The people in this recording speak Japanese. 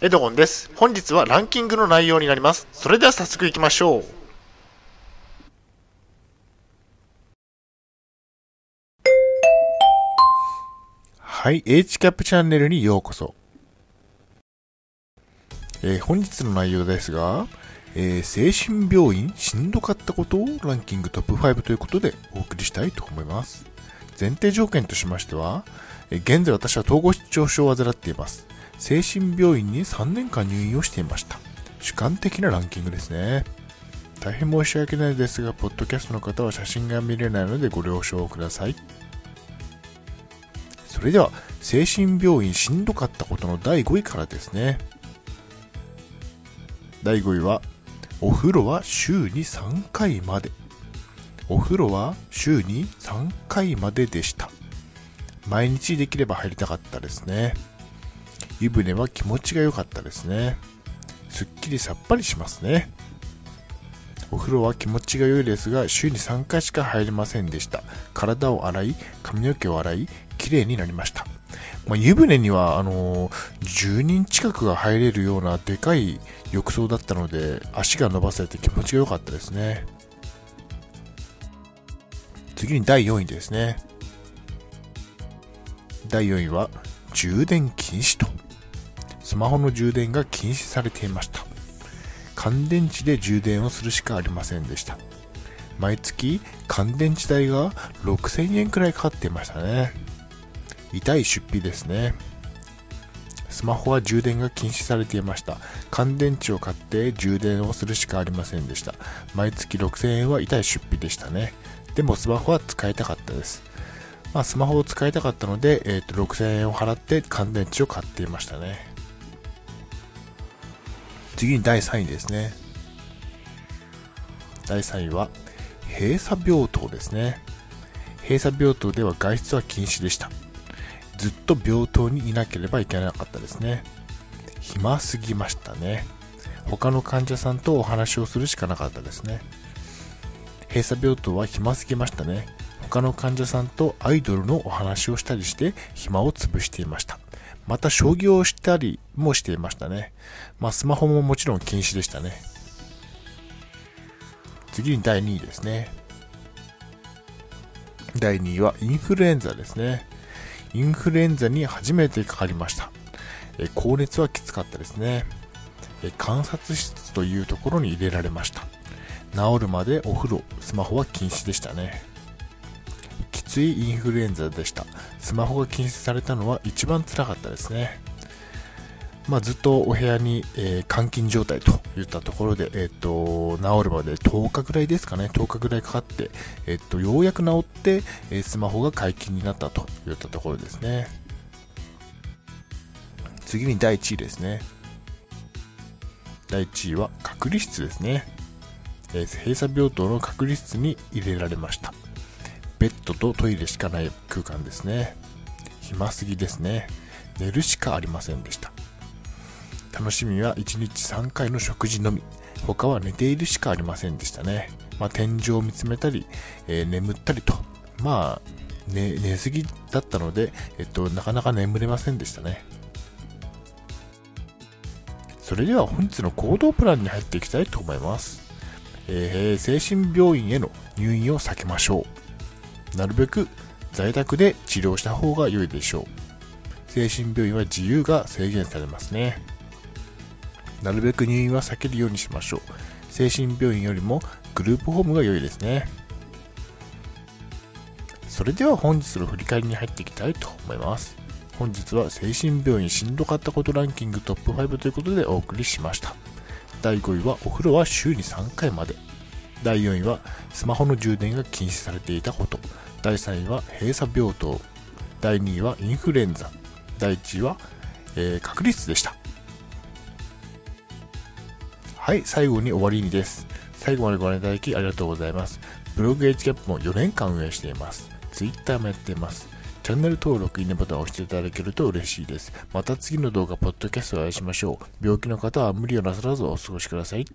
エドゴンです。本日はランキングの内容になります。それでは早速行きましょう。はい、H キャップチャンネルにようこそ。えー本日の内容ですが、えー精神病院しんどかったことをランキングトップ5ということでお送りしたいと思います。前提条件としましては、えー現在私は統合失調症を患っています。精神病院に3年間入院をしていました。主観的なランキングですね。大変申し訳ないですが、ポッドキャストの方は写真が見れないのでご了承ください。それでは、精神病院しんどかったことの第5位からですね。第5位は、お風呂は週に3回まで。お風呂は週に3回まででした。毎日できれば入りたかったですね。湯船は気持ちが良かったですね。すっきりさっぱりしますね。お風呂は気持ちが良いですが、週に3回しか入れませんでした。体を洗い、髪の毛を洗い、綺麗になりました。まあ、湯船には、あのー10人近くが入れるようなでかい浴槽だったので、足が伸ばせて気持ちが良かったですね。次に第4位ですね。第4位は、充電禁止と。スマホの充電が禁止されていました。乾電池で充電をするしかありませんでした。毎月乾電池代が6000円くらいかかっていましたね。痛い出費ですね。スマホは充電が禁止されていました。乾電池を買って充電をするしかありませんでした。毎月6000円は痛い出費でしたね。でもスマホは使いたかったです。まあ、スマホを使いたかったので、えーと6000円を払って乾電池を買っていましたね。次に第3位ですね。第3位は、閉鎖病棟ですね。閉鎖病棟では外出は禁止でした。ずっと病棟にいなければいけなかったですね。暇すぎましたね。他の患者さんとお話をするしかなかったですね。閉鎖病棟は暇すぎましたね。他の患者さんとアイドルのお話をしたりして暇を潰していました。また将棋をしたりもしていましたね。まあスマホももちろん禁止でしたね。次に第2位ですね。第2位はインフルエンザですね。インフルエンザに初めてかかりました。え高熱はきつかったですね。え観察室というところに入れられました。治るまでお風呂、スマホは禁止でしたね。きついインフルエンザでした。スマホが禁止されたのは一番辛かったですね。まあ、ずっとお部屋に、えー監禁状態といったところで、えっ、と、治るまで10日ぐらいですかね、10日ぐらいかかって、えっ、と、ようやく治って、えースマホが解禁になったといったところですね。次に第1位ですね。第1位は隔離室ですね。えー閉鎖病棟の隔離室に入れられました。ベッドとトイレしかない空間ですね。暇すぎですね。寝るしかありませんでした。楽しみは1日3回の食事のみ。他は寝ているしかありませんでしたね。まあ、天井を見つめたり、えー眠ったりと。まあ、寝、寝すぎだったので、えっと、なかなか眠れませんでしたね。それでは本日の行動プランに入っていきたいと思います。えー精神病院への入院を避けましょう。なるべく在宅で治療した方が良いでしょう。精神病院は自由が制限されますね。なるべく入院は避けるようにしましょう。精神病院よりもグループホームが良いですね。それでは本日の振り返りに入っていきたいと思います。本日は精神病院しんどかったことランキングトップ5ということでお送りしました。第5位はお風呂は週に3回まで。第4位はスマホの充電が禁止されていたこと。第3位は閉鎖病棟。第2位はインフルエンザ。第1位は、えー隔離室でした。はい、最後に終わりにです。最後までご覧いただきありがとうございます。ブログ HCAP も4年間運営しています。Twitter もやっています。チャンネル登録、いいねボタンを押していただけると嬉しいです。また次の動画、ポッドキャストをお会いしましょう。病気の方は無理をなさらずお過ごしください。